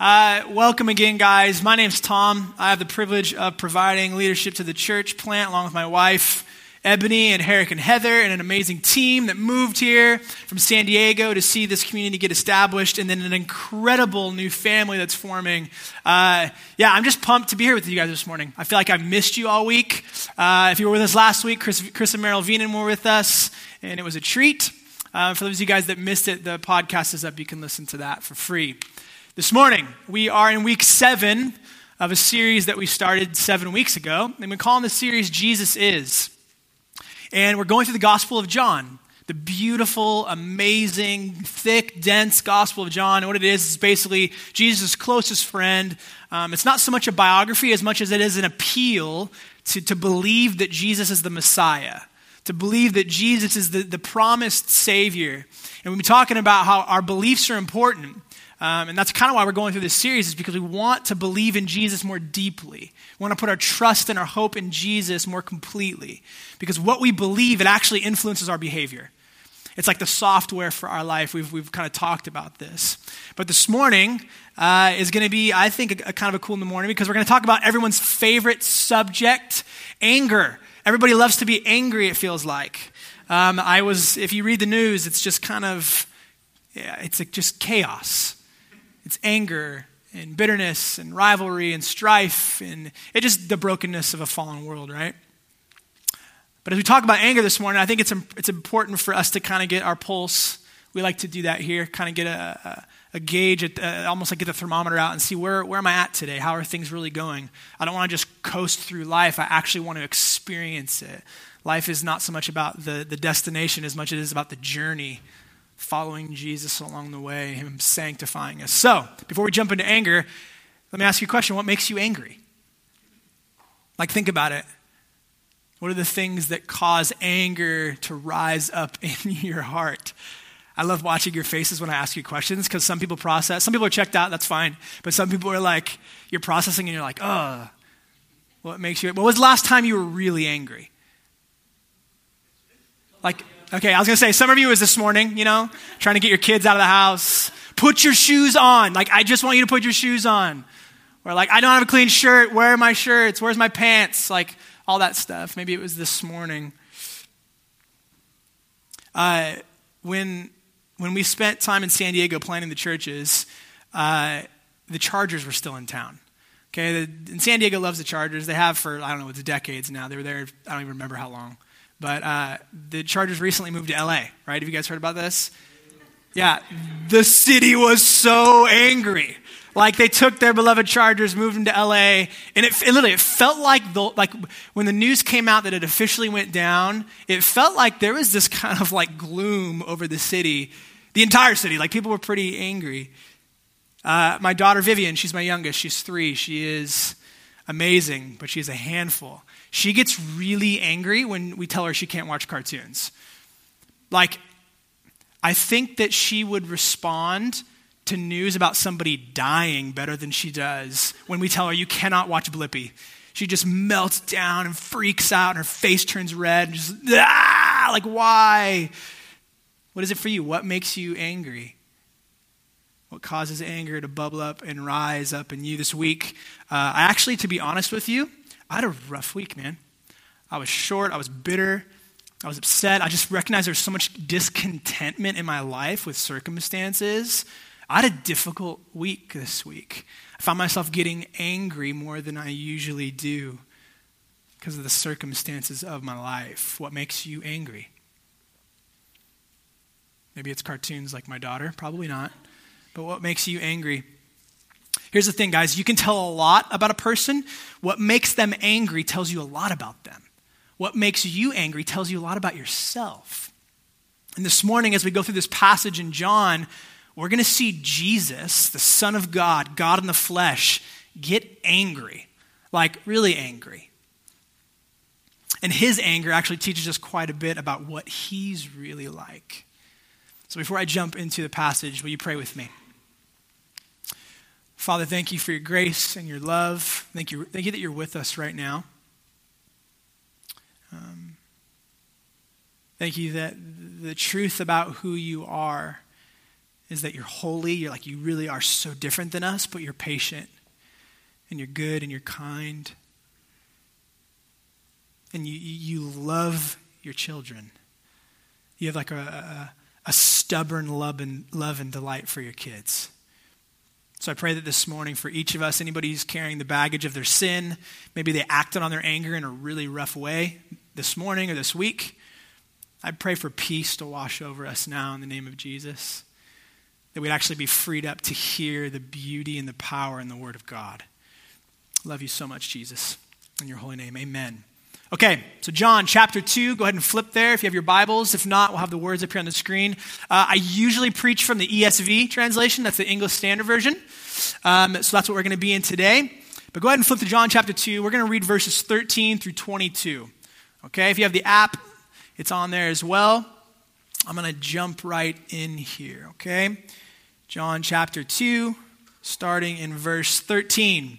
Uh, welcome again, guys. My name's Tom. I have the privilege of providing leadership to the church plant along with my wife, Ebony, and Herrick and Heather, and an amazing team that moved here from San Diego to see this community get established, and then an incredible new family that's forming. Uh, yeah, I'm just pumped to be here with you guys this morning. I feel like I've missed you all week. Uh, if you were with us last week, Chris, Chris and Meryl Veenan were with us, and it was a treat. Uh, for those of you guys that missed it, the podcast is up. You can listen to that for free. This morning, we are in week seven of a series that we started seven weeks ago, and we're calling the series Jesus Is. And we're going through the Gospel of John, the beautiful, amazing, thick, dense Gospel of John. And what it is is basically Jesus' closest friend. Um, it's not so much a biography as much as it is an appeal to, to believe that Jesus is the Messiah to believe that Jesus is the, the promised Savior. And we've been talking about how our beliefs are important. Um, and that's kind of why we're going through this series, is because we want to believe in Jesus more deeply. We want to put our trust and our hope in Jesus more completely. Because what we believe, it actually influences our behavior. It's like the software for our life. We've, we've kind of talked about this. But this morning uh, is going to be, I think, a, a kind of a cool in the morning because we're going to talk about everyone's favorite subject anger. Everybody loves to be angry, it feels like. Um, I was, if you read the news, it's just kind of, yeah, it's like just chaos it's anger and bitterness and rivalry and strife and it just the brokenness of a fallen world, right? But as we talk about anger this morning, I think it's, it's important for us to kind of get our pulse. We like to do that here, kind of get a, a, a gauge, uh, almost like get the thermometer out and see where, where am I at today? How are things really going? I don't want to just coast through life. I actually want to experience it. Life is not so much about the, the destination as much as it is about the journey following Jesus along the way, Him sanctifying us. So, before we jump into anger, let me ask you a question What makes you angry? Like, think about it. What are the things that cause anger to rise up in your heart? I love watching your faces when I ask you questions because some people process. Some people are checked out, that's fine. But some people are like, you're processing and you're like, oh, what makes you, what was last time you were really angry? Like, Okay, I was going to say, some of you is this morning, you know, trying to get your kids out of the house. Put your shoes on. Like, I just want you to put your shoes on. Or, like, I don't have a clean shirt. Where are my shirts? Where's my pants? Like, all that stuff. Maybe it was this morning. Uh, when, when we spent time in San Diego planning the churches, uh, the Chargers were still in town. Okay, the, and San Diego loves the Chargers. They have for, I don't know, it's decades now. They were there, I don't even remember how long. But uh, the Chargers recently moved to LA, right? Have you guys heard about this? Yeah, the city was so angry. Like they took their beloved Chargers, moved them to LA, and it, it, literally it felt like the like when the news came out that it officially went down. It felt like there was this kind of like gloom over the city, the entire city. Like people were pretty angry. Uh, my daughter Vivian, she's my youngest. She's three. She is amazing, but she's a handful. She gets really angry when we tell her she can't watch cartoons. Like, I think that she would respond to news about somebody dying better than she does when we tell her you cannot watch Blippi. She just melts down and freaks out, and her face turns red. And just, ah, like, why? What is it for you? What makes you angry? What causes anger to bubble up and rise up in you this week? Uh, actually, to be honest with you, I had a rough week, man. I was short, I was bitter, I was upset. I just recognized there was so much discontentment in my life with circumstances. I had a difficult week this week. I found myself getting angry more than I usually do because of the circumstances of my life. What makes you angry? Maybe it's cartoons like my daughter, probably not. But what makes you angry? Here's the thing, guys you can tell a lot about a person. What makes them angry tells you a lot about them. What makes you angry tells you a lot about yourself. And this morning, as we go through this passage in John, we're going to see Jesus, the Son of God, God in the flesh, get angry, like really angry. And his anger actually teaches us quite a bit about what he's really like. So before I jump into the passage, will you pray with me? Father, thank you for your grace and your love. Thank you, thank you that you're with us right now. Um, thank you that the truth about who you are is that you're holy. You're like, you really are so different than us, but you're patient and you're good and you're kind. And you, you love your children. You have like a, a, a stubborn love and, love and delight for your kids. So I pray that this morning for each of us, anybody who's carrying the baggage of their sin, maybe they acted on their anger in a really rough way this morning or this week, I pray for peace to wash over us now in the name of Jesus. That we'd actually be freed up to hear the beauty and the power in the Word of God. Love you so much, Jesus. In your holy name, amen. Okay, so John chapter 2, go ahead and flip there if you have your Bibles. If not, we'll have the words up here on the screen. Uh, I usually preach from the ESV translation, that's the English Standard Version. Um, so that's what we're going to be in today. But go ahead and flip to John chapter 2. We're going to read verses 13 through 22. Okay, if you have the app, it's on there as well. I'm going to jump right in here, okay? John chapter 2, starting in verse 13.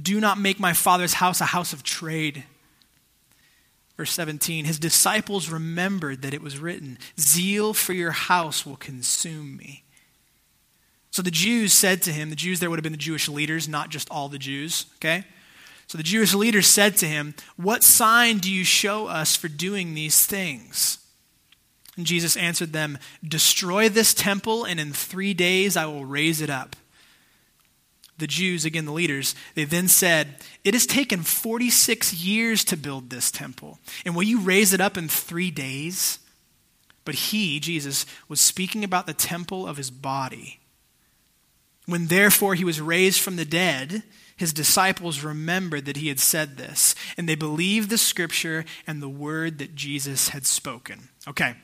do not make my father's house a house of trade. Verse 17 His disciples remembered that it was written, Zeal for your house will consume me. So the Jews said to him, the Jews there would have been the Jewish leaders, not just all the Jews, okay? So the Jewish leaders said to him, What sign do you show us for doing these things? And Jesus answered them, Destroy this temple, and in three days I will raise it up the Jews, again, the leaders, they then said, It has taken 46 years to build this temple. And will you raise it up in three days? But he, Jesus, was speaking about the temple of his body. When therefore he was raised from the dead, his disciples remembered that he had said this, and they believed the scripture and the word that Jesus had spoken. Okay.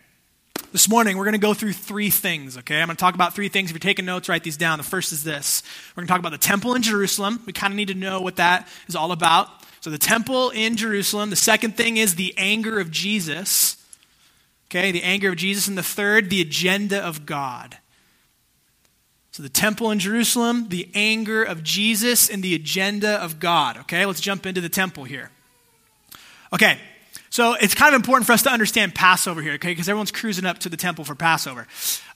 This morning, we're going to go through three things, okay? I'm going to talk about three things. If you're taking notes, write these down. The first is this we're going to talk about the temple in Jerusalem. We kind of need to know what that is all about. So, the temple in Jerusalem. The second thing is the anger of Jesus, okay? The anger of Jesus. And the third, the agenda of God. So, the temple in Jerusalem, the anger of Jesus, and the agenda of God, okay? Let's jump into the temple here. Okay, so it's kind of important for us to understand Passover here, okay? Because everyone's cruising up to the temple for Passover.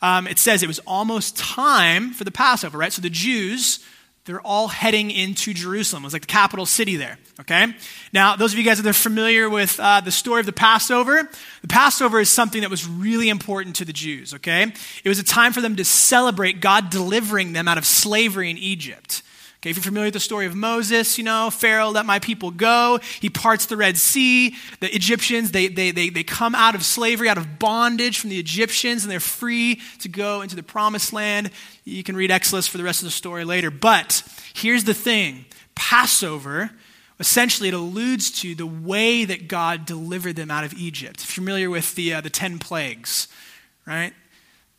Um, it says it was almost time for the Passover, right? So the Jews, they're all heading into Jerusalem. It was like the capital city there, okay? Now, those of you guys that are familiar with uh, the story of the Passover, the Passover is something that was really important to the Jews, okay? It was a time for them to celebrate God delivering them out of slavery in Egypt. Okay, if you're familiar with the story of Moses, you know, Pharaoh let my people go. He parts the Red Sea. The Egyptians, they, they, they, they come out of slavery, out of bondage from the Egyptians, and they're free to go into the promised land. You can read Exodus for the rest of the story later. But here's the thing Passover, essentially, it alludes to the way that God delivered them out of Egypt. Familiar with the, uh, the 10 plagues, right?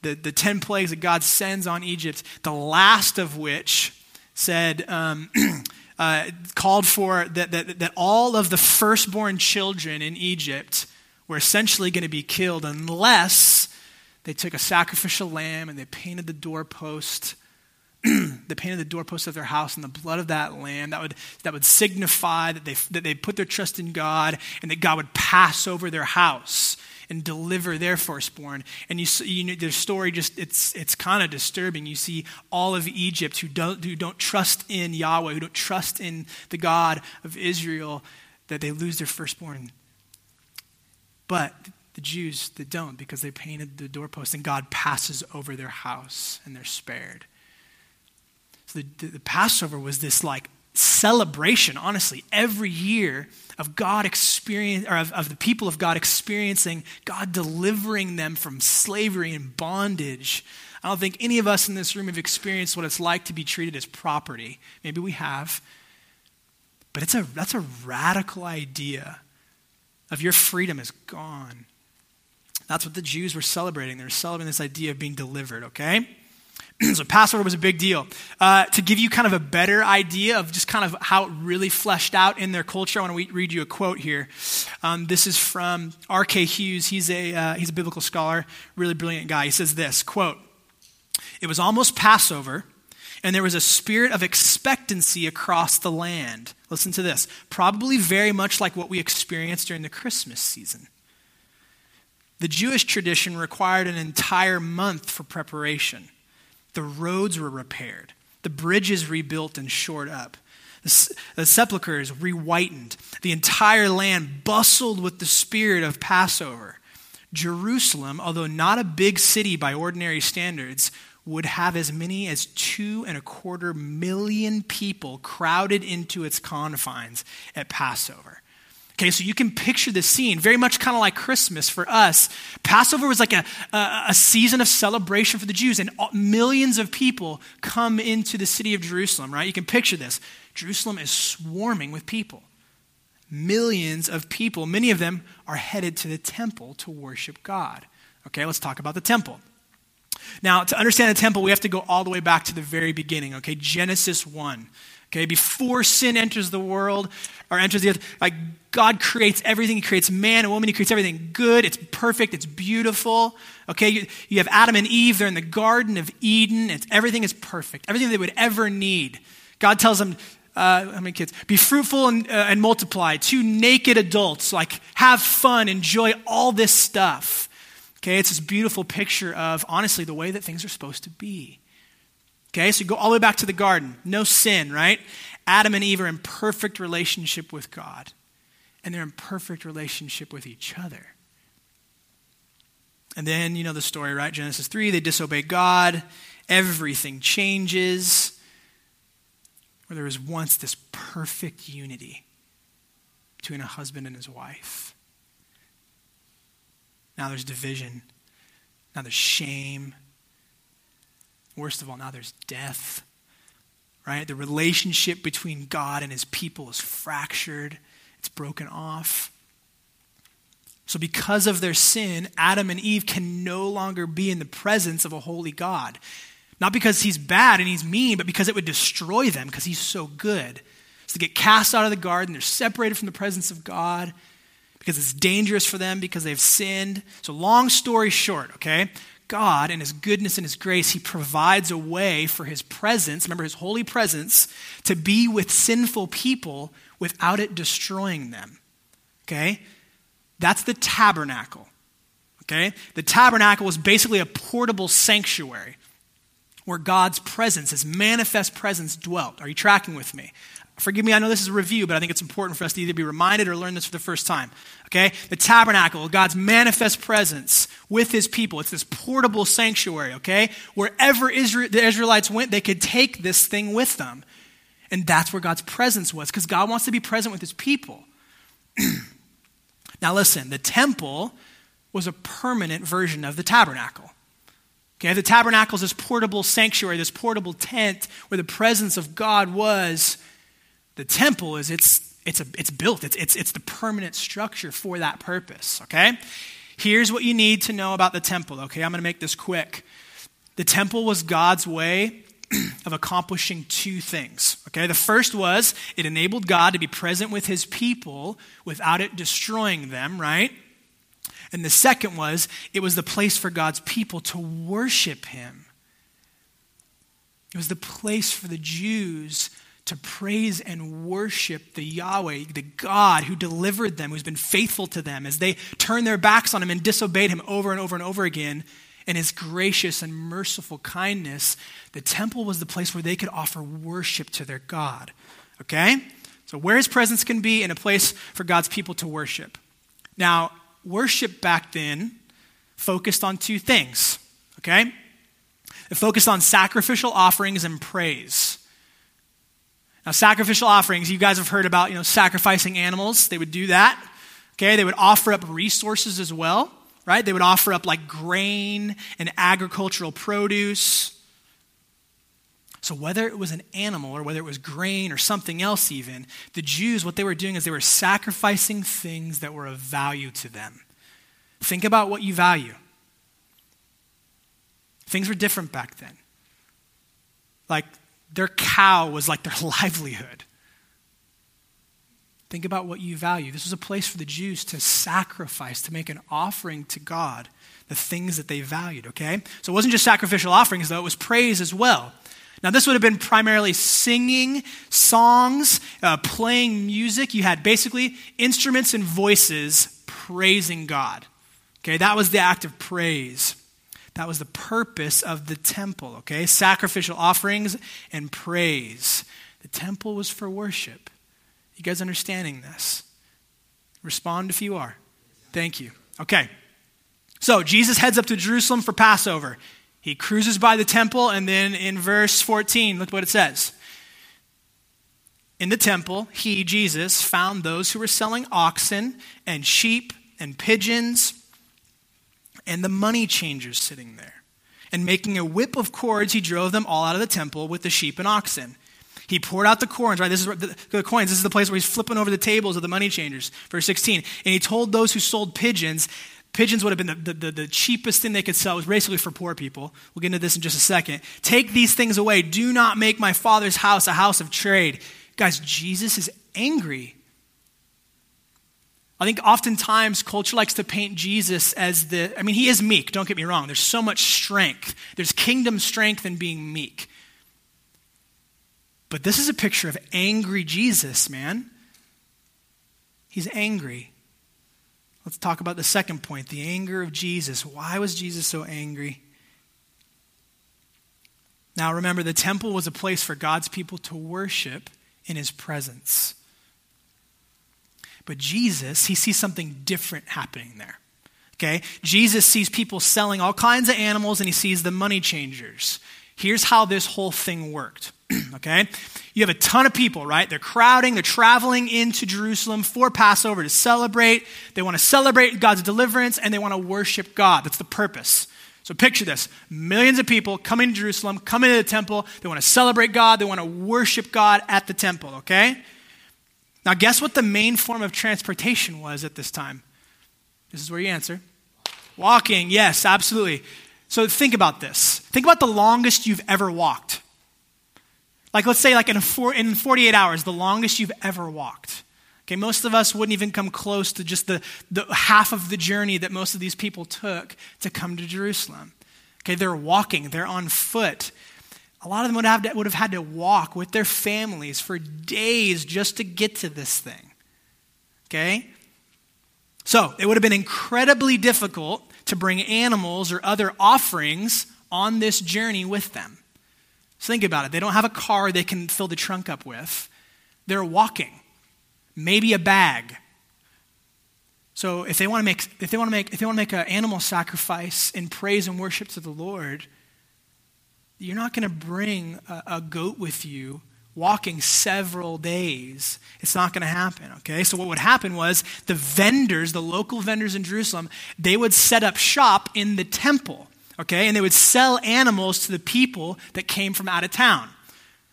The, the 10 plagues that God sends on Egypt, the last of which said, um, uh, called for that, that, that all of the firstborn children in Egypt were essentially going to be killed unless they took a sacrificial lamb and they painted the doorpost. they painted the doorpost of their house in the blood of that lamb. That would, that would signify that they, that they put their trust in God and that God would pass over their house and deliver their firstborn. And you, you know, their story just, it's, it's kind of disturbing. You see all of Egypt who don't, who don't trust in Yahweh, who don't trust in the God of Israel, that they lose their firstborn. But the Jews that don't because they painted the doorpost and God passes over their house and they're spared. So the, the, the Passover was this like celebration, honestly, every year of God experience or of, of the people of God experiencing God delivering them from slavery and bondage. I don't think any of us in this room have experienced what it's like to be treated as property. Maybe we have. But it's a, that's a radical idea of your freedom is gone. That's what the Jews were celebrating. They were celebrating this idea of being delivered, okay? so Passover was a big deal. Uh, to give you kind of a better idea of just kind of how it really fleshed out in their culture, I want to read you a quote here. Um, this is from R.K. Hughes. He's a, uh, he's a biblical scholar, really brilliant guy. He says this, quote, It was almost Passover, and there was a spirit of expectancy across the land. Listen to this. Probably very much like what we experienced during the Christmas season. The Jewish tradition required an entire month for preparation. The roads were repaired, the bridges rebuilt and shored up, the, the sepulchres rewhitened. The entire land bustled with the spirit of Passover. Jerusalem, although not a big city by ordinary standards, would have as many as two and a quarter million people crowded into its confines at Passover. Okay, so you can picture the scene, very much kind of like Christmas for us. Passover was like a, a, a, season of celebration for the Jews, and millions of people come into the city of Jerusalem, right? You can picture this. Jerusalem is swarming with people. Millions of people, many of them are headed to the temple to worship God. Okay, let's talk about the temple. Now, to understand the temple, we have to go all the way back to the very beginning, okay? Genesis 1. Okay, before sin enters the world or enters the earth, like God creates everything. He creates man and woman. He creates everything good. It's perfect. It's beautiful. Okay, you, you have Adam and Eve. They're in the Garden of Eden. It's, everything is perfect. Everything they would ever need. God tells them, uh, how many kids? Be fruitful and, uh, and multiply. Two naked adults, like have fun, enjoy all this stuff. Okay, it's this beautiful picture of honestly the way that things are supposed to be. Okay, so you go all the way back to the garden. No sin, right? Adam and Eve are in perfect relationship with God, and they're in perfect relationship with each other. And then, you know the story, right? Genesis 3, they disobey God, everything changes. Where there was once this perfect unity between a husband and his wife. Now there's division. Now there's shame. Worst of all, now there's death. Right? The relationship between God and his people is fractured, it's broken off. So, because of their sin, Adam and Eve can no longer be in the presence of a holy God. Not because he's bad and he's mean, but because it would destroy them because he's so good. So, they get cast out of the garden, they're separated from the presence of God because it's dangerous for them because they've sinned. So, long story short, okay, God, and His goodness and His grace, He provides a way for His presence, remember His holy presence, to be with sinful people without it destroying them. Okay? That's the tabernacle. Okay? The tabernacle is basically a portable sanctuary where God's presence, His manifest presence, dwelt. Are you tracking with me? Forgive me, I know this is a review, but I think it's important for us to either be reminded or learn this for the first time. Okay? The tabernacle, God's manifest presence with his people. It's this portable sanctuary, okay? Wherever Israel, the Israelites went, they could take this thing with them. And that's where God's presence was, because God wants to be present with his people. now, listen, the temple was a permanent version of the tabernacle. Okay, the tabernacle is this portable sanctuary, this portable tent where the presence of God was the temple is it's, it's, a, it's built, it's, it's, it's the permanent structure for that purpose, okay? Here's what you need to know about the temple, okay? I'm going to make this quick. The temple was God's way of accomplishing two things. Okay, the first was it enabled God to be present with his people without it destroying them, right? And the second was it was the place for God's people to worship him. It was the place for the Jews to praise and worship the Yahweh, the God who delivered them, who's been faithful to them as they turned their backs on him and disobeyed him over and over and over again. In his gracious and merciful kindness, the temple was the place where they could offer worship to their God. Okay? So, where his presence can be, and a place for God's people to worship. Now, worship back then focused on two things. Okay? It focused on sacrificial offerings and praise. Now, sacrificial offerings, you guys have heard about, you know, sacrificing animals. They would do that. Okay, they would offer up resources as well, right? They would offer up like grain and agricultural produce. So, whether it was an animal or whether it was grain or something else, even, the Jews, what they were doing is they were sacrificing things that were of value to them. Think about what you value. Things were different back then. like their cow was like their livelihood. Think about what you value. This was a place for the Jews to sacrifice, to make an offering to God, the things that they valued, okay? So it wasn't just sacrificial offerings, though, it was praise as well. Now, this would have been primarily singing songs, uh, playing music. You had basically instruments and voices praising God. Okay, that was the act of praise. That was the purpose of the temple, okay? Sacrificial offerings and praise. The temple was for worship. You guys understanding this? Respond if you are. Thank you. Okay. So, Jesus heads up to Jerusalem for Passover. He cruises by the temple, and then in verse 14, look what it says. In the temple, he, Jesus, found those who were selling oxen and sheep and pigeons and the money changers sitting there. And making a whip of cords, he drove them all out of the temple with the sheep and oxen. He poured out the coins, right? This is the, the coins. This is the place where he's flipping over the tables of the money changers. Verse 16. And he told those who sold pigeons, pigeons would have been the, the, the, cheapest thing they could sell. It was basically for poor people. We'll get into this in just a second. Take these things away. Do not make my father's house a house of trade. Guys, Jesus is angry I think oftentimes culture likes to paint Jesus as the, I mean, he is meek, don't get me wrong. There's so much strength. There's kingdom strength in being meek. But this is a picture of angry Jesus, man. He's angry. Let's talk about the second point the anger of Jesus. Why was Jesus so angry? Now, remember, the temple was a place for God's people to worship in his presence. But Jesus, he sees something different happening there. Okay? Jesus sees people selling all kinds of animals and he sees the money changers. Here's how this whole thing worked. okay? You have a ton of people, right? They're crowding, they're traveling into Jerusalem for Passover to celebrate. They want to celebrate God's deliverance and they want to worship God. That's the purpose. So picture this millions of people coming to Jerusalem, coming to the temple. They want to celebrate God, they want to worship God at the temple, okay? Now, guess what the main form of transportation was at this time? This is where you answer. Walking, yes, absolutely. So think about this. Think about the longest you've ever walked. Like, let's say, like in, four, in 48 hours, the longest you've ever walked. Okay, most of us wouldn't even come close to just the, the half of the journey that most of these people took to come to Jerusalem. Okay, they're walking, they're on foot. A lot of them would have, to, would have had to walk with their families for days just to get to this thing. Okay? So, it would have been incredibly difficult to bring animals or other offerings on this journey with them. So, think about it. They don't have a car they can fill the trunk up with, they're walking, maybe a bag. So, if they want to make, if they want to make, if they want to make an animal sacrifice in praise and worship to the Lord, you're not going to bring a, a, goat with you walking several days. It's not going to happen, okay? So what would happen was the vendors, the local vendors in Jerusalem, they would set up shop in the temple, okay? And they would sell animals to the people that came from out of town.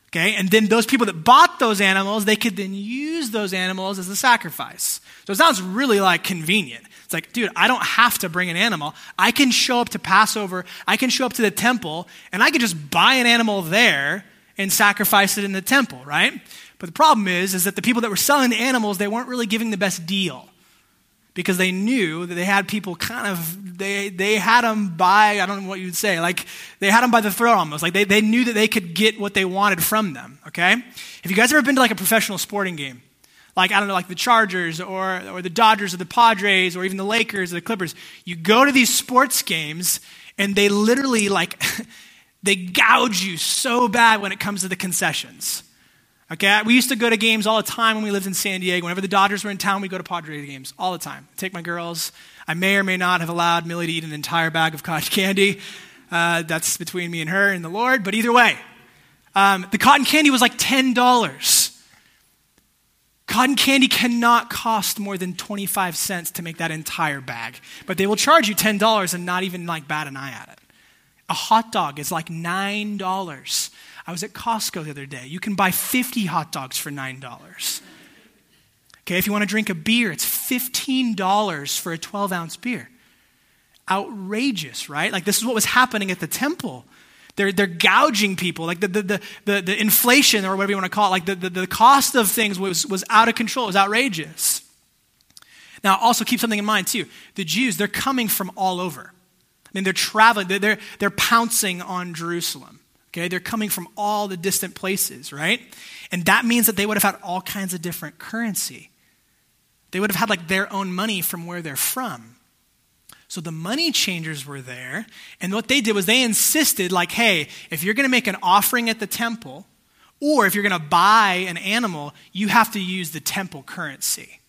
Okay, and then those people that bought those animals, they could then use those animals as a sacrifice. So it sounds really like convenient. It's like, dude, I don't have to bring an animal. I can show up to Passover, I can show up to the temple, and I can just buy an animal there and sacrifice it in the temple, right? But the problem is, is that the people that were selling the animals, they weren't really giving the best deal because they knew that they had people kind of they they had them by i don't know what you'd say like they had them by the throat almost like they, they knew that they could get what they wanted from them okay have you guys ever been to like a professional sporting game like, I don't know, like the Chargers or, or the Dodgers or the Padres or even the Lakers or the Clippers. You go to these sports games and they literally, like, they gouge you so bad when it comes to the concessions. Okay, we used to go to games all the time when we lived in San Diego. Whenever the Dodgers were in town, we'd go to Padres games all the time. Take my girls. I may or may not have allowed Millie to eat an entire bag of cotton candy. Uh, that's between me and her and the Lord, but either way, um, the cotton candy was like $10. Cotton candy cannot cost more than 25 cents to make that entire bag, but they will charge you $10 and not even like bat an eye at it. A hot dog is like $9. I was at Costco the other day. You can buy 50 hot dogs for $9. Okay, if you want to drink a beer, it's $15 for a 12 ounce beer. Outrageous, right? Like, this is what was happening at the temple. They're, they're gouging people. Like the, the, the, the, the inflation, or whatever you want to call it, like the, the, the cost of things was, was out of control. It was outrageous. Now, also keep something in mind, too. The Jews, they're coming from all over. I mean, they're traveling, they're, they're, they're pouncing on Jerusalem. Okay, they're coming from all the distant places, right? And that means that they would have had all kinds of different currency. They would have had like their own money from where they're from. So the money changers were there, and what they did was they insisted, like, hey, if you're going to make an offering at the temple, or if you're going to buy an animal, you have to use the temple currency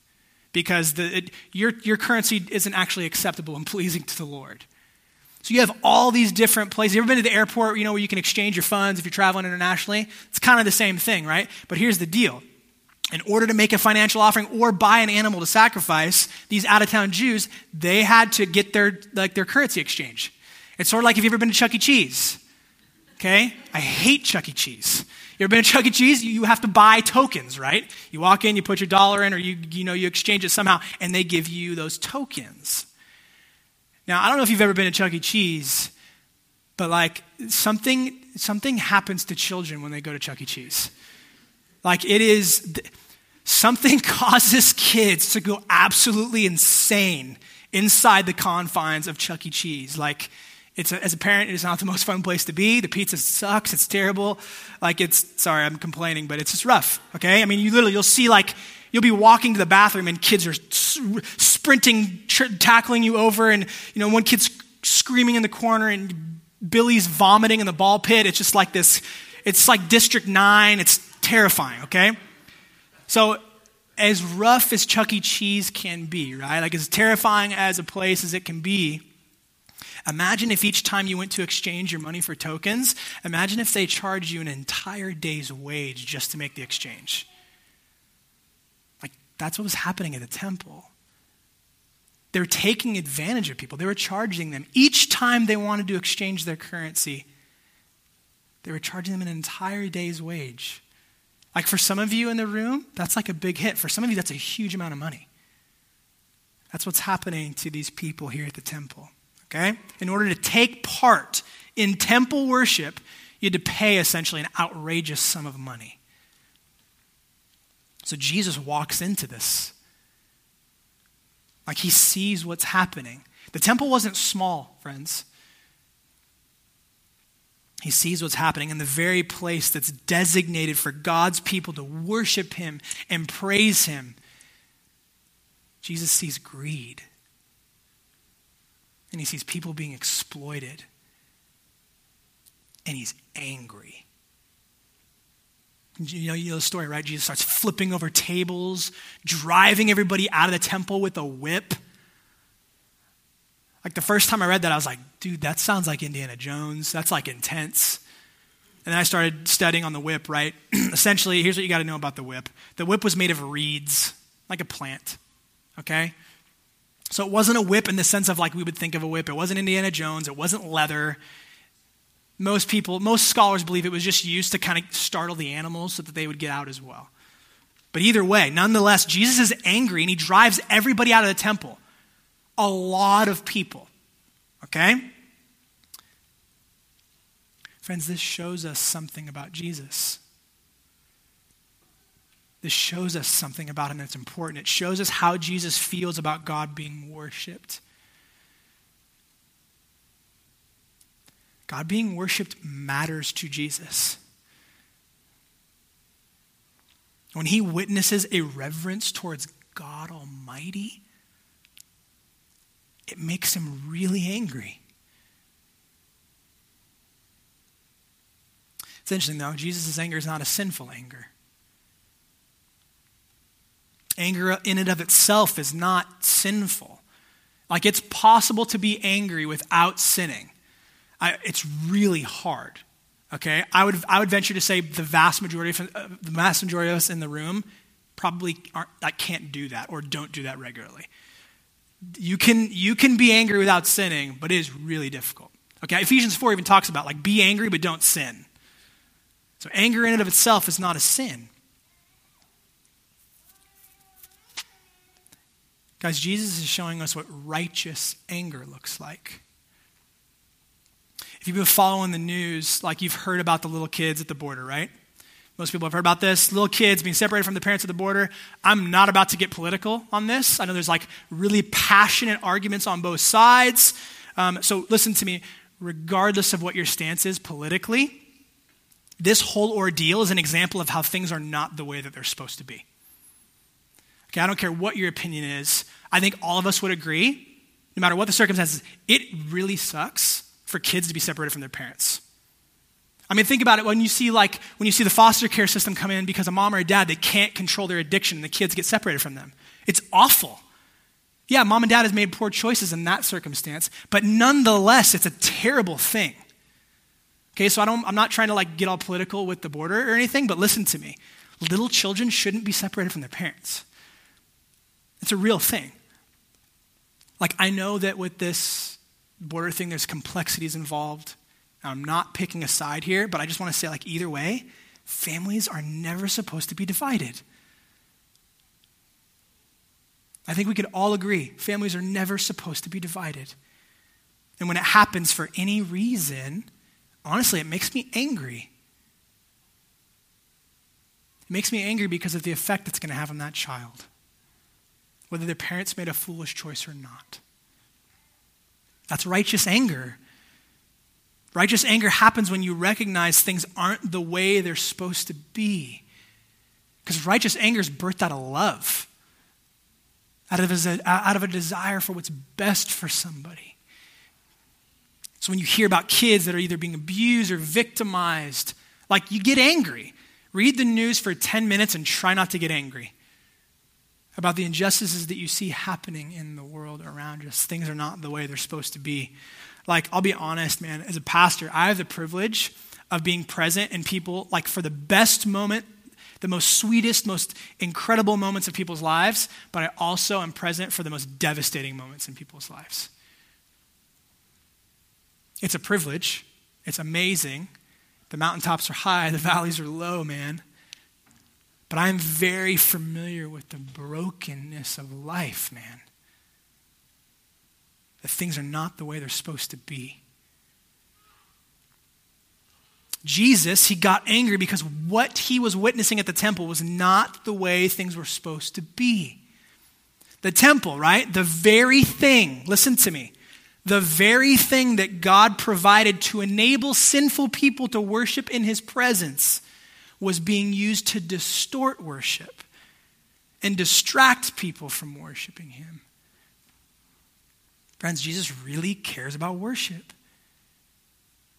because the, it, your, your currency isn't actually acceptable and pleasing to the Lord. So you have all these different places. You ever been to the airport, you know, where you can exchange your funds if you're traveling internationally? It's kind of the same thing, right? But here's the deal in order to make a financial offering or buy an animal to sacrifice, these out of town Jews, they had to get their, like, their currency exchange. It's sort of like if you've ever been to Chuck E. Cheese. Okay? I hate Chuck E. Cheese. You ever been to Chuck E. Cheese? You have to buy tokens, right? You walk in, you put your dollar in, or you, you know, you exchange it somehow, and they give you those tokens. Now, I don't know if you've ever been to Chuck E. Cheese, but like something, something happens to children when they go to Chuck E. Cheese. Like it is, something causes kids to go absolutely insane inside the confines of Chuck E. Cheese. Like, it's a, as a parent, it is not the most fun place to be. The pizza sucks. It's terrible. Like, it's, sorry, I'm complaining, but it's just rough, okay? I mean, you literally, you'll see like, you'll be walking to the bathroom and kids are sprinting, tr- tackling you over, and, you know, one kid's screaming in the corner and Billy's vomiting in the ball pit. It's just like this, it's like District 9. It's terrifying, okay? So, as rough as Chuck E. Cheese can be, right? Like as terrifying as a place as it can be, imagine if each time you went to exchange your money for tokens, imagine if they charged you an entire day's wage just to make the exchange. Like that's what was happening at the temple. They were taking advantage of people. They were charging them. Each time they wanted to exchange their currency, they were charging them an entire day's wage. Like for some of you in the room, that's like a big hit. For some of you, that's a huge amount of money. That's what's happening to these people here at the temple. Okay? In order to take part in temple worship, you had to pay essentially an outrageous sum of money. So Jesus walks into this. Like he sees what's happening. The temple wasn't small, friends. He sees what's happening in the very place that's designated for God's people to worship Him and praise Him. Jesus sees greed. And he sees people being exploited. And he's angry. You know, you know the story, right? Jesus starts flipping over tables, driving everybody out of the temple with a whip. Like the first time I read that, I was like, dude, that sounds like Indiana Jones. That's like intense. And then I started studying on the whip, right? Essentially, here's what you got to know about the whip the whip was made of reeds, like a plant, okay? So it wasn't a whip in the sense of like we would think of a whip. It wasn't Indiana Jones, it wasn't leather. Most people, most scholars believe it was just used to kind of startle the animals so that they would get out as well. But either way, nonetheless, Jesus is angry and he drives everybody out of the temple a lot of people. Okay? Friends, this shows us something about Jesus. This shows us something about him that's important. It shows us how Jesus feels about God being worshiped. God being worshiped matters to Jesus. When he witnesses a reverence towards God Almighty, it makes him really angry. It's interesting, though, Jesus' anger is not a sinful anger. Anger in and of itself is not sinful. Like it's possible to be angry without sinning. I, it's really hard. Okay, I would I would venture to say the vast majority of uh, the vast majority of us in the room probably aren't can't do that or don't do that regularly. You can, you can be angry without sinning, but it is really difficult. Okay, Ephesians 4 even talks about like be angry but don't sin. So anger in and of itself is not a sin. Guys, Jesus is showing us what righteous anger looks like. If you've been following the news, like you've heard about the little kids at the border, right? Most people have heard about this. Little kids being separated from the parents at the border. I'm not about to get political on this. I know there's like really passionate arguments on both sides. Um, so listen to me. Regardless of what your stance is politically, this whole ordeal is an example of how things are not the way that they're supposed to be. Okay, I don't care what your opinion is. I think all of us would agree, no matter what the circumstances, it really sucks for kids to be separated from their parents. I mean, think about it when you see like when you see the foster care system come in because a mom or a dad they can't control their addiction and the kids get separated from them. It's awful. Yeah, mom and dad has made poor choices in that circumstance, but nonetheless, it's a terrible thing. Okay, so I don't, I'm not trying to like get all political with the border or anything, but listen to me. Little children shouldn't be separated from their parents. It's a real thing. Like, I know that with this border thing, there's complexities involved. I'm not picking a side here, but I just want to say, like, either way, families are never supposed to be divided. I think we could all agree families are never supposed to be divided. And when it happens for any reason, honestly, it makes me angry. It makes me angry because of the effect it's going to have on that child, whether their parents made a foolish choice or not. That's righteous anger. Righteous anger happens when you recognize things aren't the way they're supposed to be. Because righteous anger is birthed out of love, out of, a, out of a desire for what's best for somebody. So when you hear about kids that are either being abused or victimized, like you get angry. Read the news for 10 minutes and try not to get angry about the injustices that you see happening in the world around us. Things are not the way they're supposed to be. Like, I'll be honest, man, as a pastor, I have the privilege of being present in people, like, for the best moment, the most sweetest, most incredible moments of people's lives, but I also am present for the most devastating moments in people's lives. It's a privilege. It's amazing. The mountaintops are high, the valleys are low, man. But I'm very familiar with the brokenness of life, man. That things are not the way they're supposed to be. Jesus, he got angry because what he was witnessing at the temple was not the way things were supposed to be. The temple, right? The very thing, listen to me, the very thing that God provided to enable sinful people to worship in his presence was being used to distort worship and distract people from worshiping Him. Friends, Jesus really cares about worship,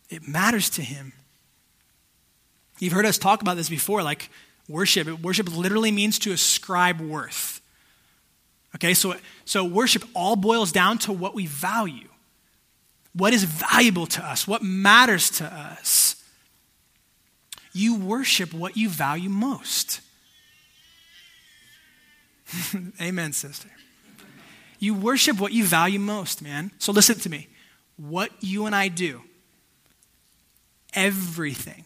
it matters to Him. You've heard us talk about this before, like worship. Worship literally means to ascribe worth. Okay, so, so worship all boils down to what we value. What is valuable to us? What matters to us? you worship what you value most. Amen, sister. You worship what you value most, man. So listen to me. What you and I do, everything,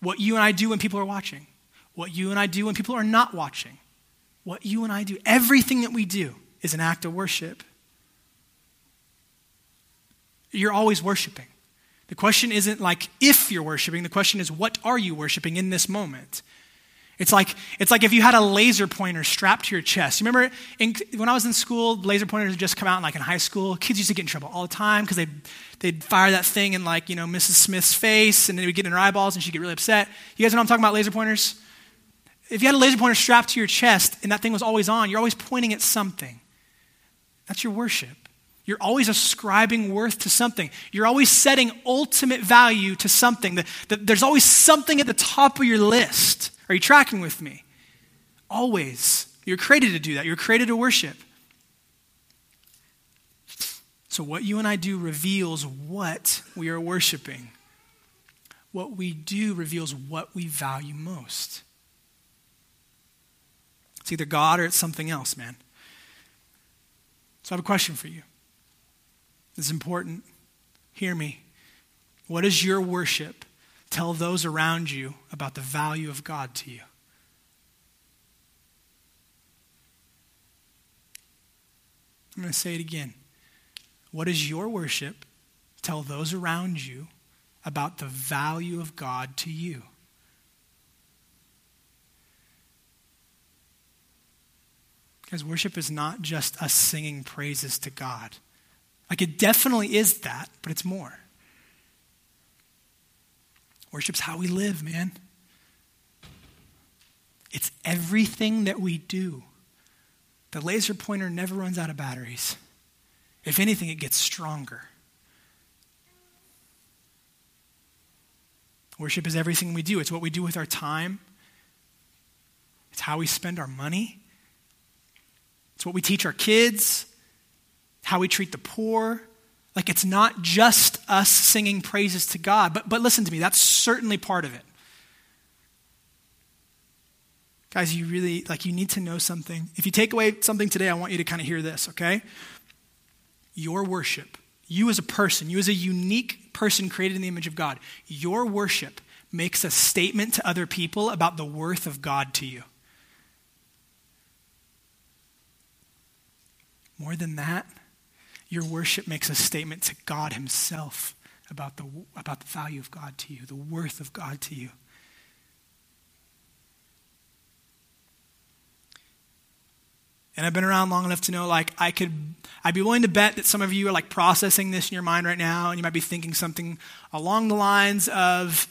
what you and I do when people are watching, what you and I do when people are not watching, what you and I do, everything that we do is an act of worship. You're always worshiping. The question isn't like if you're worshiping, the question is what are you worshiping in this moment? It's like, it's like if you had a laser pointer strapped to your chest. You remember in, when I was in school, laser pointers would just come out like in high school. Kids used to get in trouble all the time because they'd, they'd fire that thing in like, you know, Mrs. Smith's face and then it would get in her eyeballs and she'd get really upset. You guys know what I'm talking about, laser pointers? If you had a laser pointer strapped to your chest and that thing was always on, you're always pointing at something. That's your worship. You're always ascribing worth to something. You're always setting ultimate value to something. The, the, there's always something at the top of your list. Are you tracking with me? Always. You're created to do that. You're created to worship. So, what you and I do reveals what we are worshiping. What we do reveals what we value most. It's either God or it's something else, man. So, I have a question for you. Is important. Hear me. What does your worship tell those around you about the value of God to you? I'm going to say it again. What does your worship tell those around you about the value of God to you. Because worship is not just us singing praises to God. Like it definitely is that, but it's more. Worship's how we live, man. It's everything that we do. The laser pointer never runs out of batteries. If anything, it gets stronger. Worship is everything we do. It's what we do with our time. It's how we spend our money. It's what we teach our kids, how we treat the poor. Like it's not just us singing praises to God. But, but listen to me, that's certainly part of it. Guys, you really, like, you need to know something. If you take away something today, I want you to kind of hear this, okay? Your worship, you as a person, you as a unique person created in the image of God, your worship makes a statement to other people about the worth of God to you. More than that, your worship makes a statement to God Himself about the, about the value of God to you, the worth of God to you. And I've been around long enough to know, like, I could, I'd be willing to bet that some of you are like processing this in your mind right now, and you might be thinking something along the lines of,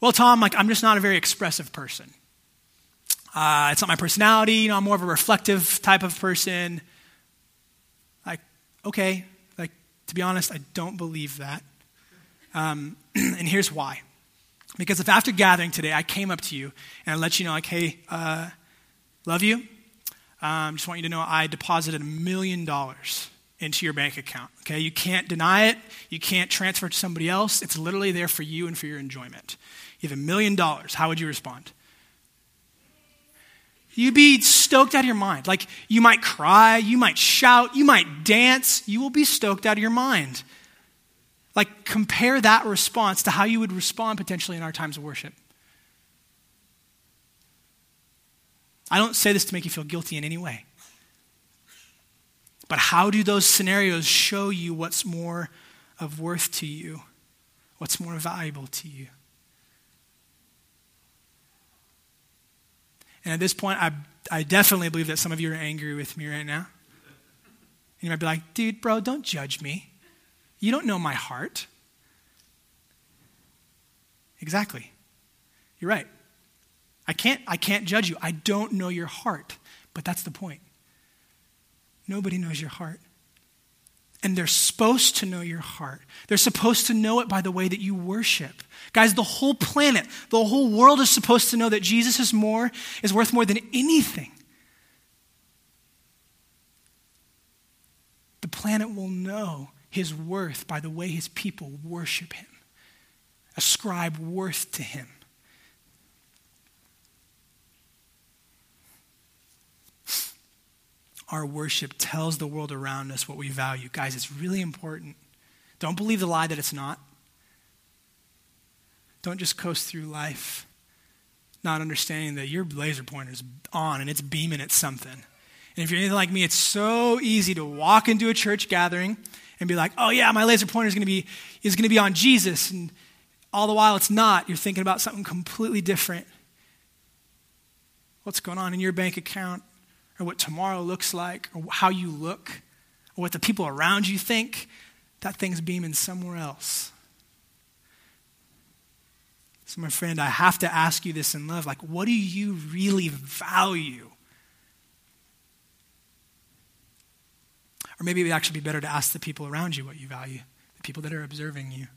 well, Tom, like, I'm just not a very expressive person. Uh, it's not my personality. You know, I'm more of a reflective type of person. Okay, like, to be honest, I don't believe that. Um, and here's why. Because if after gathering today, I came up to you and I let you know, like, hey, uh, love you, um, just want you to know I deposited a million dollars into your bank account. Okay, you can't deny it. You can't transfer it to somebody else. It's literally there for you and for your enjoyment. You have a million dollars. How would you respond? You'd be stoked out of your mind. Like you might cry, you might shout, you might dance. You will be stoked out of your mind. Like compare that response to how you would respond potentially in our times of worship. I don't say this to make you feel guilty in any way. But how do those scenarios show you what's more of worth to you? What's more valuable to you? And at this point, I, I definitely believe that some of you are angry with me right now. And you might be like, dude, bro, don't judge me. You don't know my heart. Exactly. You're right. I can't, I can't judge you. I don't know your heart. But that's the point. Nobody knows your heart. And they're supposed to know your heart. They're supposed to know it by the way that you worship. Guys, the whole planet, the whole world is supposed to know that Jesus is more, is worth more than anything. The planet will know his worth by the way his people worship him, ascribe worth to him. Our worship tells the world around us what we value. Guys, it's really important. Don't believe the lie that it's not. Don't just coast through life not understanding that your laser pointer is on and it's beaming at something. And if you're anything like me, it's so easy to walk into a church gathering and be like, "Oh yeah, my laser pointer is going to be is to be on Jesus," and all the while it's not. You're thinking about something completely different. What's going on in your bank account? Or what tomorrow looks like or how you look or what the people around you think, that thing's beaming somewhere else. So, my friend, I have to ask you this in love. Like, what do you really value? Or maybe it would actually be better to ask the people around you what you value, the people that are observing you.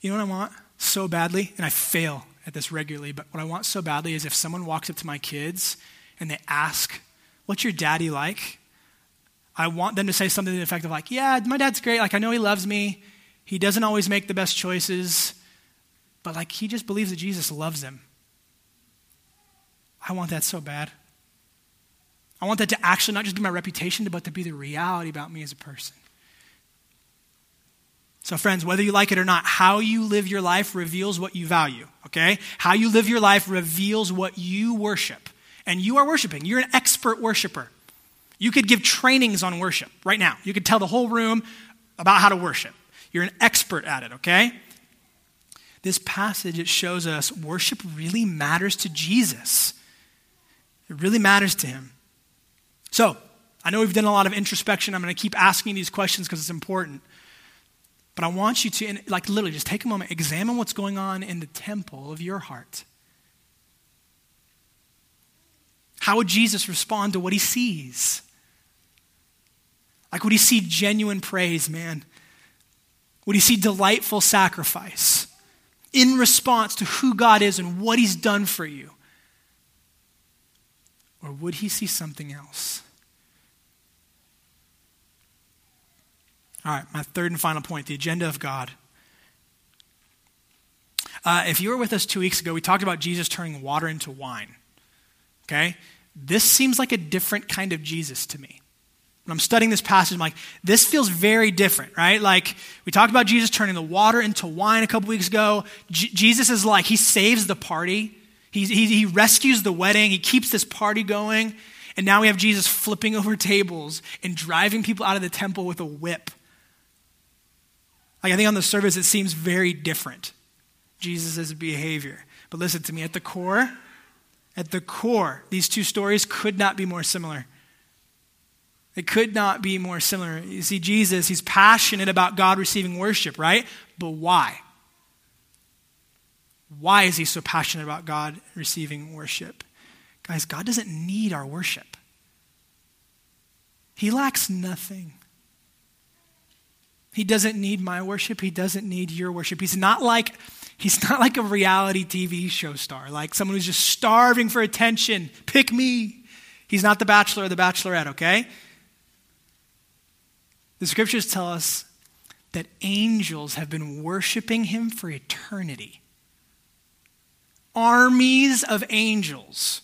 You know what I want so badly? And I fail at this regularly, but what I want so badly is if someone walks up to my kids and they ask, What's your daddy like? I want them to say something to the effect of, like, Yeah, my dad's great. Like, I know he loves me. He doesn't always make the best choices, but like, he just believes that Jesus loves him. I want that so bad. I want that to actually not just be my reputation, but to be the reality about me as a person. So, friends, whether you like it or not, how you live your life reveals what you value, okay? How you live your life reveals what you worship. And you are worshiping. You're an expert worshiper. You could give trainings on worship right now. You could tell the whole room about how to worship. You're an expert at it, okay? This passage it shows us worship really matters to Jesus. It really matters to him. So, I know we've done a lot of introspection. I'm going to keep asking these questions because it's important. But I want you to, like, literally just take a moment, examine what's going on in the temple of your heart. How would Jesus respond to what he sees? Like, would he see genuine praise, man? Would he see delightful sacrifice in response to who God is and what he's done for you? Or would he see something else? All right, my third and final point the agenda of God. Uh, if you were with us two weeks ago, we talked about Jesus turning water into wine. Okay? This seems like a different kind of Jesus to me. When I'm studying this passage, I'm like, this feels very different, right? Like, we talked about Jesus turning the water into wine a couple weeks ago. J- Jesus is like, he saves the party, he, he, he rescues the wedding, he keeps this party going. And now we have Jesus flipping over tables and driving people out of the temple with a whip. Like, I think on the surface, it seems very different, Jesus' behavior. But listen to me, at the core, at the core, these two stories could not be more similar. It could not be more similar. You see, Jesus, he's passionate about God receiving worship, right? But why? Why is he so passionate about God receiving worship? Guys, God doesn't need our worship. He lacks nothing. He doesn't need my worship. He doesn't need your worship. He's not like he's not like a reality TV show star, like someone who's just starving for attention. Pick me. He's not the bachelor or the bachelorette, okay? The scriptures tell us that angels have been worshiping him for eternity. Armies of angels.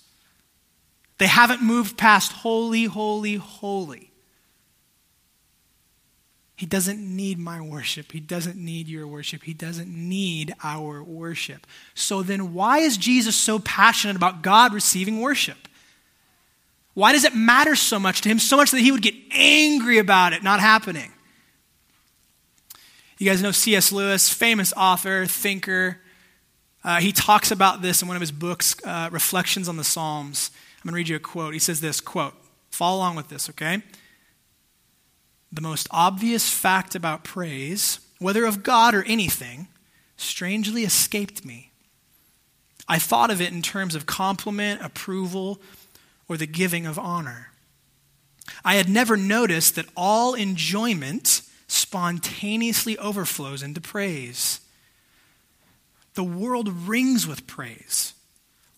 They haven't moved past holy, holy, holy. He doesn't need my worship. He doesn't need your worship. He doesn't need our worship. So then, why is Jesus so passionate about God receiving worship? Why does it matter so much to him, so much that he would get angry about it not happening? You guys know C.S. Lewis, famous author, thinker. Uh, he talks about this in one of his books, uh, Reflections on the Psalms. I'm going to read you a quote. He says this quote, follow along with this, okay? The most obvious fact about praise, whether of God or anything, strangely escaped me. I thought of it in terms of compliment, approval, or the giving of honor. I had never noticed that all enjoyment spontaneously overflows into praise. The world rings with praise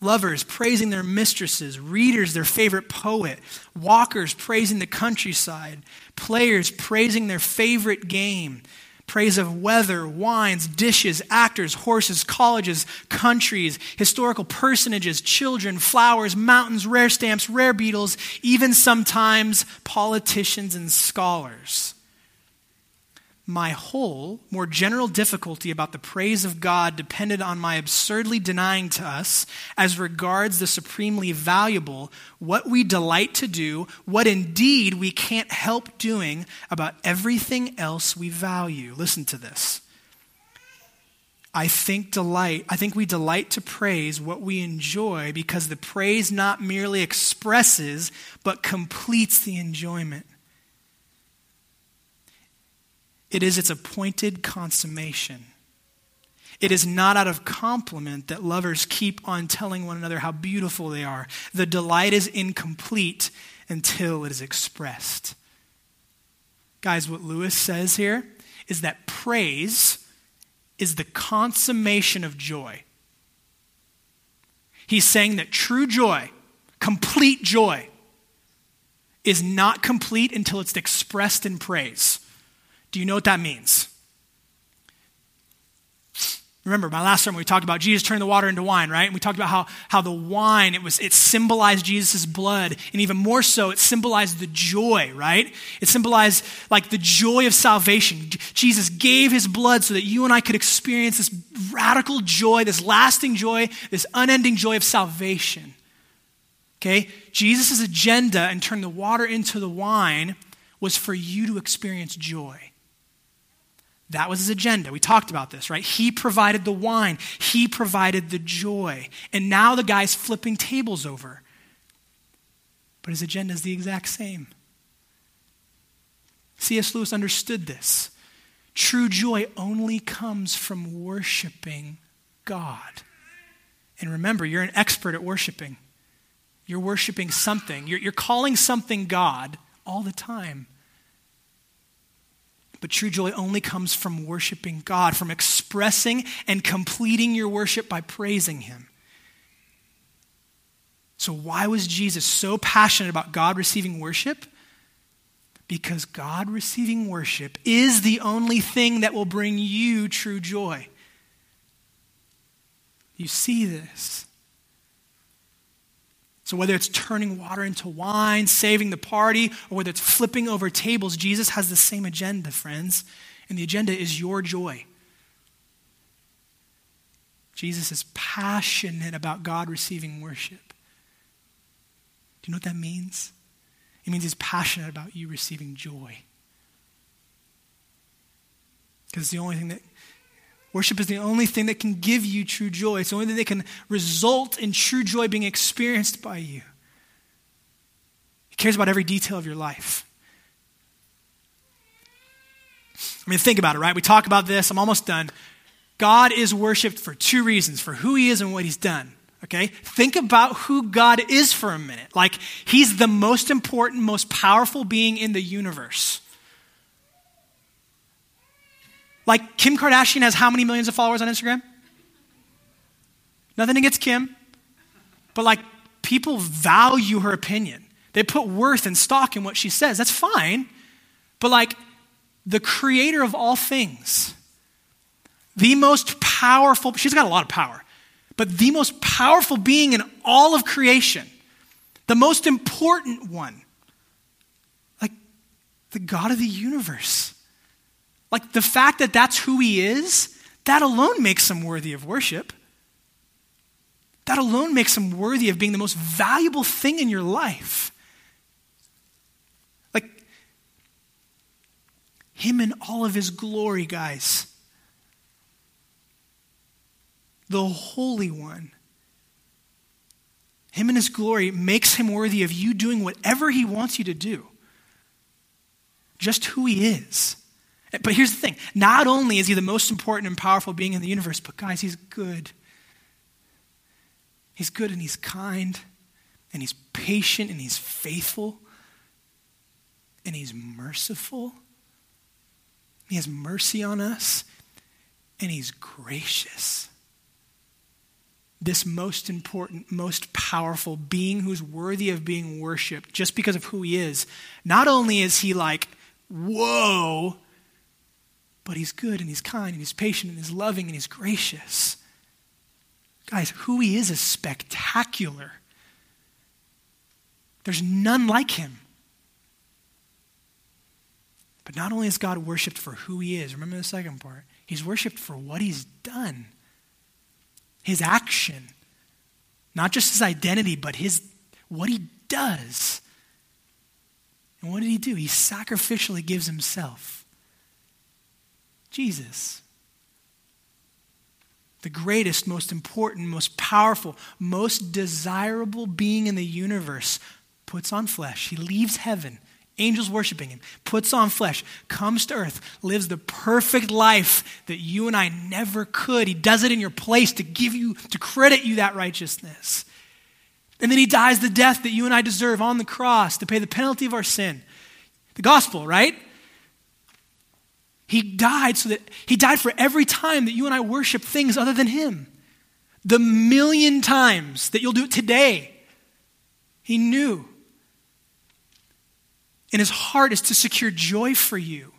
lovers praising their mistresses, readers their favorite poet, walkers praising the countryside, players praising their favorite game, praise of weather, wines, dishes, actors, horses, colleges, countries, historical personages, children, flowers, mountains, rare stamps, rare beetles, even sometimes politicians and scholars my whole, more general difficulty about the praise of God depended on my absurdly denying to us, as regards the supremely valuable, what we delight to do, what indeed we can't help doing about everything else we value. Listen to this. I think delight, I think we delight to praise what we enjoy because the praise not merely expresses, but completes the enjoyment. It is its appointed consummation. It is not out of compliment that lovers keep on telling one another how beautiful they are. The delight is incomplete until it is expressed. Guys, what Lewis says here is that praise is the consummation of joy. He's saying that true joy, complete joy, is not complete until it's expressed in praise. Do you know what that means? Remember, my last sermon, we talked about Jesus turning the water into wine, right? And we talked about how, how the wine, it, was, it symbolized Jesus' blood. And even more so, it symbolized the joy, right? It symbolized like the joy of salvation. Jesus gave his blood so that you and I could experience this radical joy, this lasting joy, this unending joy of salvation. Okay? Jesus' agenda and turning the water into the wine was for you to experience joy. That was his agenda. We talked about this, right? He provided the wine, he provided the joy. And now the guy's flipping tables over. But his agenda is the exact same. C.S. Lewis understood this. True joy only comes from worshiping God. And remember, you're an expert at worshiping. You're worshiping something, you're, you're calling something God all the time. But true joy only comes from worshiping God, from expressing and completing your worship by praising Him. So, why was Jesus so passionate about God receiving worship? Because God receiving worship is the only thing that will bring you true joy. You see this. So, whether it's turning water into wine, saving the party, or whether it's flipping over tables, Jesus has the same agenda, friends. And the agenda is your joy. Jesus is passionate about God receiving worship. Do you know what that means? It means he's passionate about you receiving joy. Because the only thing that Worship is the only thing that can give you true joy. It's the only thing that can result in true joy being experienced by you. He cares about every detail of your life. I mean, think about it, right? We talk about this. I'm almost done. God is worshiped for two reasons for who he is and what he's done. Okay? Think about who God is for a minute. Like, he's the most important, most powerful being in the universe. Like Kim Kardashian has how many millions of followers on Instagram? Nothing against Kim. But like people value her opinion. They put worth and stock in what she says. That's fine. But like the creator of all things, the most powerful, she's got a lot of power, but the most powerful being in all of creation, the most important one, like the God of the universe like the fact that that's who he is, that alone makes him worthy of worship. That alone makes him worthy of being the most valuable thing in your life. Like him in all of his glory, guys. The Holy One. Him in his glory makes him worthy of you doing whatever he wants you to do. Just who he is. But here's the thing not only is he the most important and powerful being in the universe, but guys, he's good. He's good and he's kind and he's patient and he's faithful and he's merciful. He has mercy on us and he's gracious. This most important, most powerful being who's worthy of being worshiped just because of who he is. Not only is he like, whoa, but he's good and he's kind and he's patient and he's loving and he's gracious. Guys, who he is is spectacular. There's none like him. But not only is God worshiped for who he is, remember the second part, he's worshiped for what he's done, his action, not just his identity, but his what he does. And what did he do? He sacrificially gives himself. Jesus. The greatest, most important, most powerful, most desirable being in the universe puts on flesh. He leaves heaven, angels worshiping him, puts on flesh, comes to earth, lives the perfect life that you and I never could. He does it in your place to give you, to credit you that righteousness. And then he dies the death that you and I deserve on the cross to pay the penalty of our sin. The gospel, right? He died so that he died for every time that you and I worship things other than him. The million times that you'll do it today. He knew. And his heart is to secure joy for you.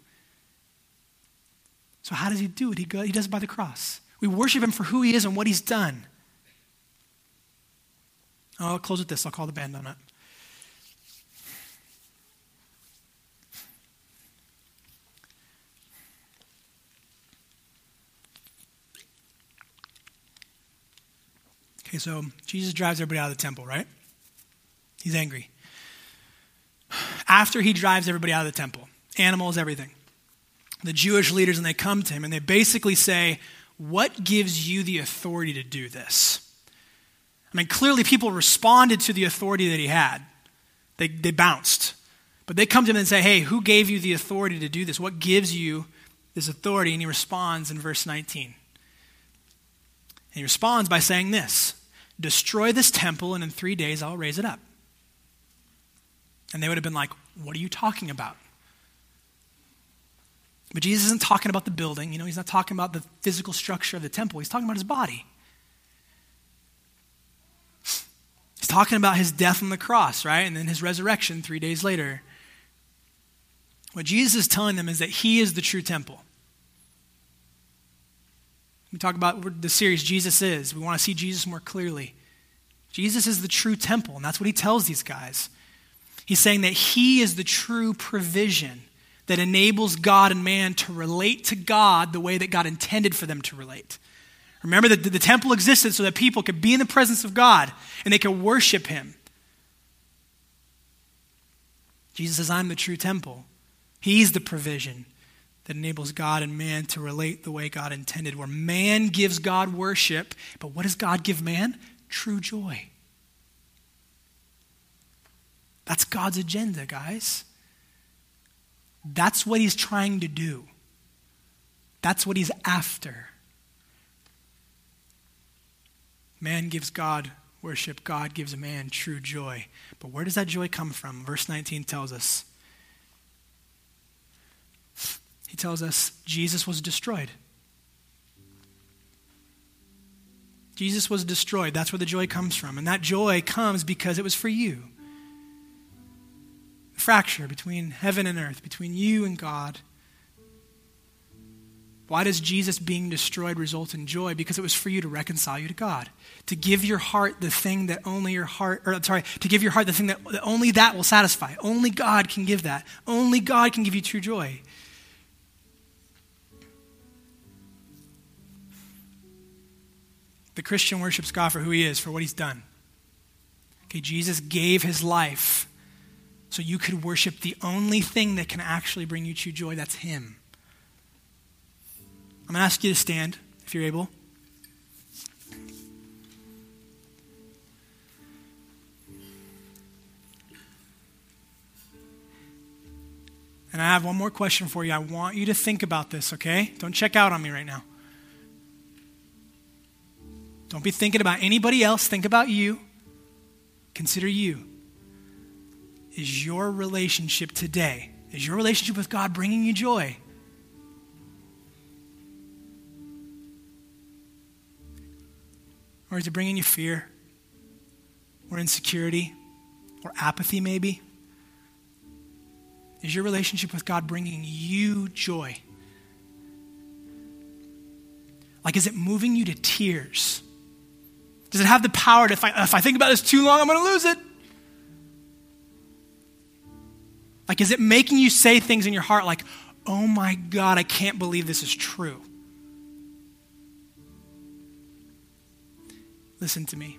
So, how does he do it? He, he does it by the cross. We worship him for who he is and what he's done. Oh, I'll close with this. I'll call the band on it. Okay, so Jesus drives everybody out of the temple, right? He's angry. After he drives everybody out of the temple, animals, everything, the Jewish leaders, and they come to him and they basically say, What gives you the authority to do this? I mean, clearly people responded to the authority that he had, they, they bounced. But they come to him and say, Hey, who gave you the authority to do this? What gives you this authority? And he responds in verse 19. And he responds by saying this Destroy this temple, and in three days I'll raise it up. And they would have been like, What are you talking about? But Jesus isn't talking about the building. You know, he's not talking about the physical structure of the temple. He's talking about his body. He's talking about his death on the cross, right? And then his resurrection three days later. What Jesus is telling them is that he is the true temple. We talk about the series Jesus is. We want to see Jesus more clearly. Jesus is the true temple, and that's what he tells these guys. He's saying that he is the true provision that enables God and man to relate to God the way that God intended for them to relate. Remember that the temple existed so that people could be in the presence of God and they could worship him. Jesus says, I'm the true temple. He's the provision that enables God and man to relate the way God intended, where man gives God worship, but what does God give man? True joy. That's God's agenda, guys. That's what he's trying to do. That's what he's after. Man gives God worship, God gives a man true joy. But where does that joy come from? Verse 19 tells us he tells us Jesus was destroyed. Jesus was destroyed. That's where the joy comes from. And that joy comes because it was for you. The fracture between heaven and earth, between you and God. Why does Jesus being destroyed result in joy? Because it was for you to reconcile you to God, to give your heart the thing that only your heart, or sorry, to give your heart the thing that, that only that will satisfy. Only God can give that. Only God can give you true joy. The Christian worships God for who he is, for what he's done. Okay, Jesus gave his life so you could worship the only thing that can actually bring you true joy. That's him. I'm going to ask you to stand if you're able. And I have one more question for you. I want you to think about this, okay? Don't check out on me right now. Don't be thinking about anybody else. Think about you. Consider you. Is your relationship today, is your relationship with God bringing you joy? Or is it bringing you fear or insecurity or apathy, maybe? Is your relationship with God bringing you joy? Like, is it moving you to tears? Does it have the power to, if I, if I think about this too long, I'm going to lose it? Like, is it making you say things in your heart like, oh my God, I can't believe this is true? Listen to me.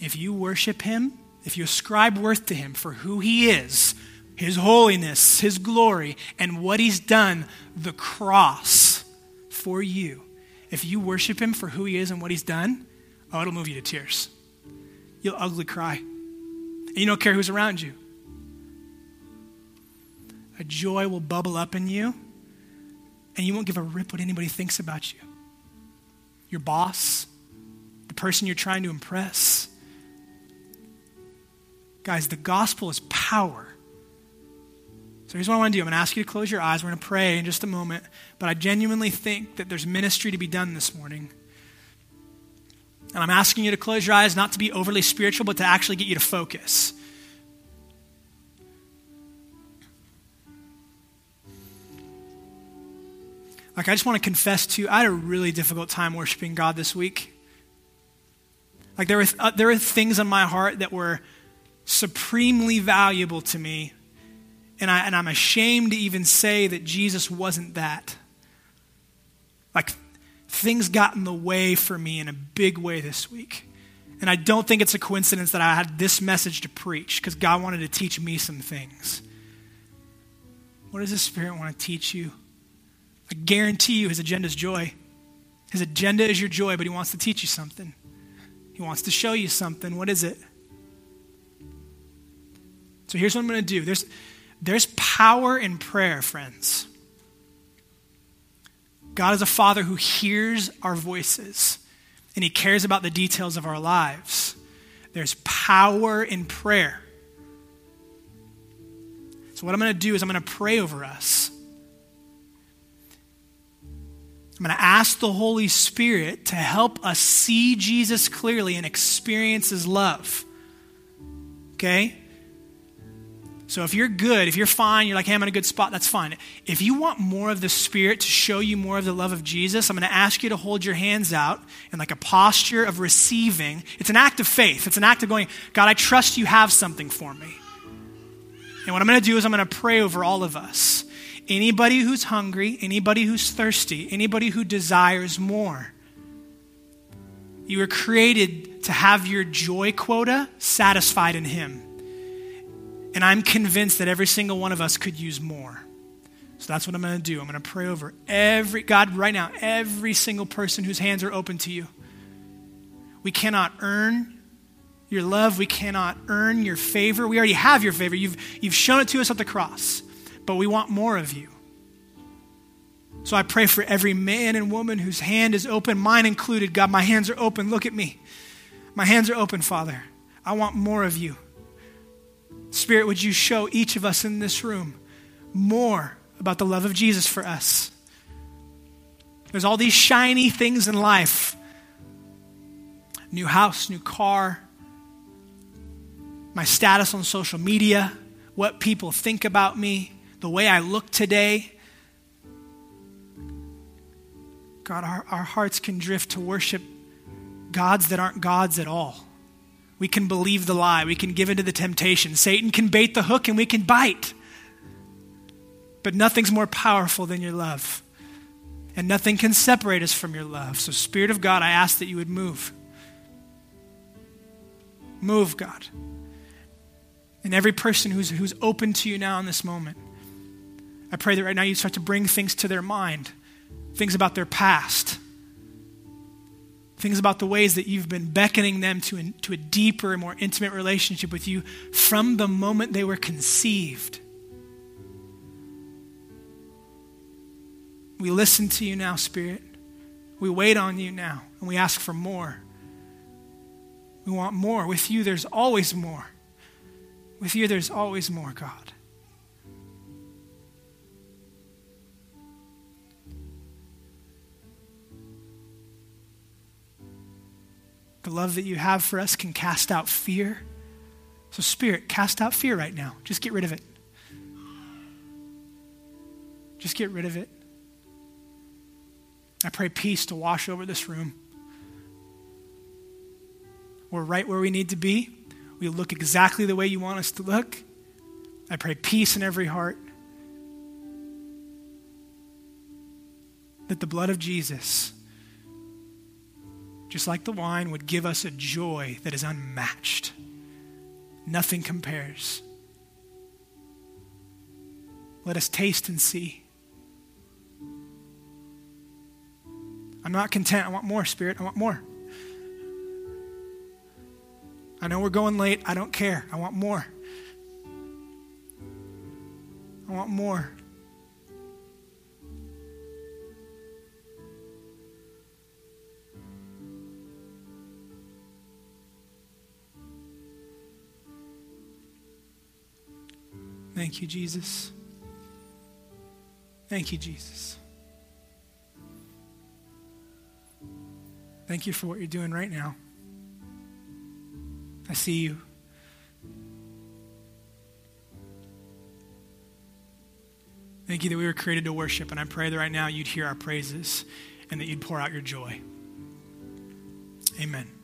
If you worship Him, if you ascribe worth to Him for who He is, His holiness, His glory, and what He's done, the cross for you, if you worship Him for who He is and what He's done, Oh, it'll move you to tears. You'll ugly cry. And you don't care who's around you. A joy will bubble up in you, and you won't give a rip what anybody thinks about you. Your boss, the person you're trying to impress. Guys, the gospel is power. So here's what I want to do. I'm going to ask you to close your eyes. We're going to pray in just a moment. But I genuinely think that there's ministry to be done this morning. And I'm asking you to close your eyes, not to be overly spiritual, but to actually get you to focus. Like, I just want to confess to you, I had a really difficult time worshiping God this week. Like, there were, uh, there were things in my heart that were supremely valuable to me, and, I, and I'm ashamed to even say that Jesus wasn't that. Like, things got in the way for me in a big way this week. And I don't think it's a coincidence that I had this message to preach because God wanted to teach me some things. What does the Spirit want to teach you? I guarantee you his agenda is joy. His agenda is your joy, but he wants to teach you something. He wants to show you something. What is it? So here's what I'm going to do. There's, there's power in prayer, friends. God is a father who hears our voices and he cares about the details of our lives. There's power in prayer. So, what I'm going to do is I'm going to pray over us. I'm going to ask the Holy Spirit to help us see Jesus clearly and experience his love. Okay? So if you're good, if you're fine, you're like, hey, I'm in a good spot, that's fine. If you want more of the Spirit to show you more of the love of Jesus, I'm going to ask you to hold your hands out in like a posture of receiving. It's an act of faith. It's an act of going, God, I trust you have something for me. And what I'm going to do is I'm going to pray over all of us. Anybody who's hungry, anybody who's thirsty, anybody who desires more. You were created to have your joy quota satisfied in Him. And I'm convinced that every single one of us could use more. So that's what I'm going to do. I'm going to pray over every, God, right now, every single person whose hands are open to you. We cannot earn your love. We cannot earn your favor. We already have your favor. You've, you've shown it to us at the cross, but we want more of you. So I pray for every man and woman whose hand is open, mine included. God, my hands are open. Look at me. My hands are open, Father. I want more of you. Spirit, would you show each of us in this room more about the love of Jesus for us? There's all these shiny things in life new house, new car, my status on social media, what people think about me, the way I look today. God, our, our hearts can drift to worship gods that aren't gods at all. We can believe the lie. We can give into the temptation. Satan can bait the hook and we can bite. But nothing's more powerful than your love. And nothing can separate us from your love. So, Spirit of God, I ask that you would move. Move, God. And every person who's, who's open to you now in this moment, I pray that right now you start to bring things to their mind, things about their past things about the ways that you've been beckoning them to, to a deeper and more intimate relationship with you from the moment they were conceived. We listen to you now, Spirit. We wait on you now, and we ask for more. We want more. With you, there's always more. With you, there's always more, God. The love that you have for us can cast out fear. So, Spirit, cast out fear right now. Just get rid of it. Just get rid of it. I pray peace to wash over this room. We're right where we need to be. We look exactly the way you want us to look. I pray peace in every heart. That the blood of Jesus just like the wine, would give us a joy that is unmatched. Nothing compares. Let us taste and see. I'm not content. I want more, Spirit. I want more. I know we're going late. I don't care. I want more. I want more. Thank you, Jesus. Thank you, Jesus. Thank you for what you're doing right now. I see you. Thank you that we were created to worship, and I pray that right now you'd hear our praises and that you'd pour out your joy. Amen.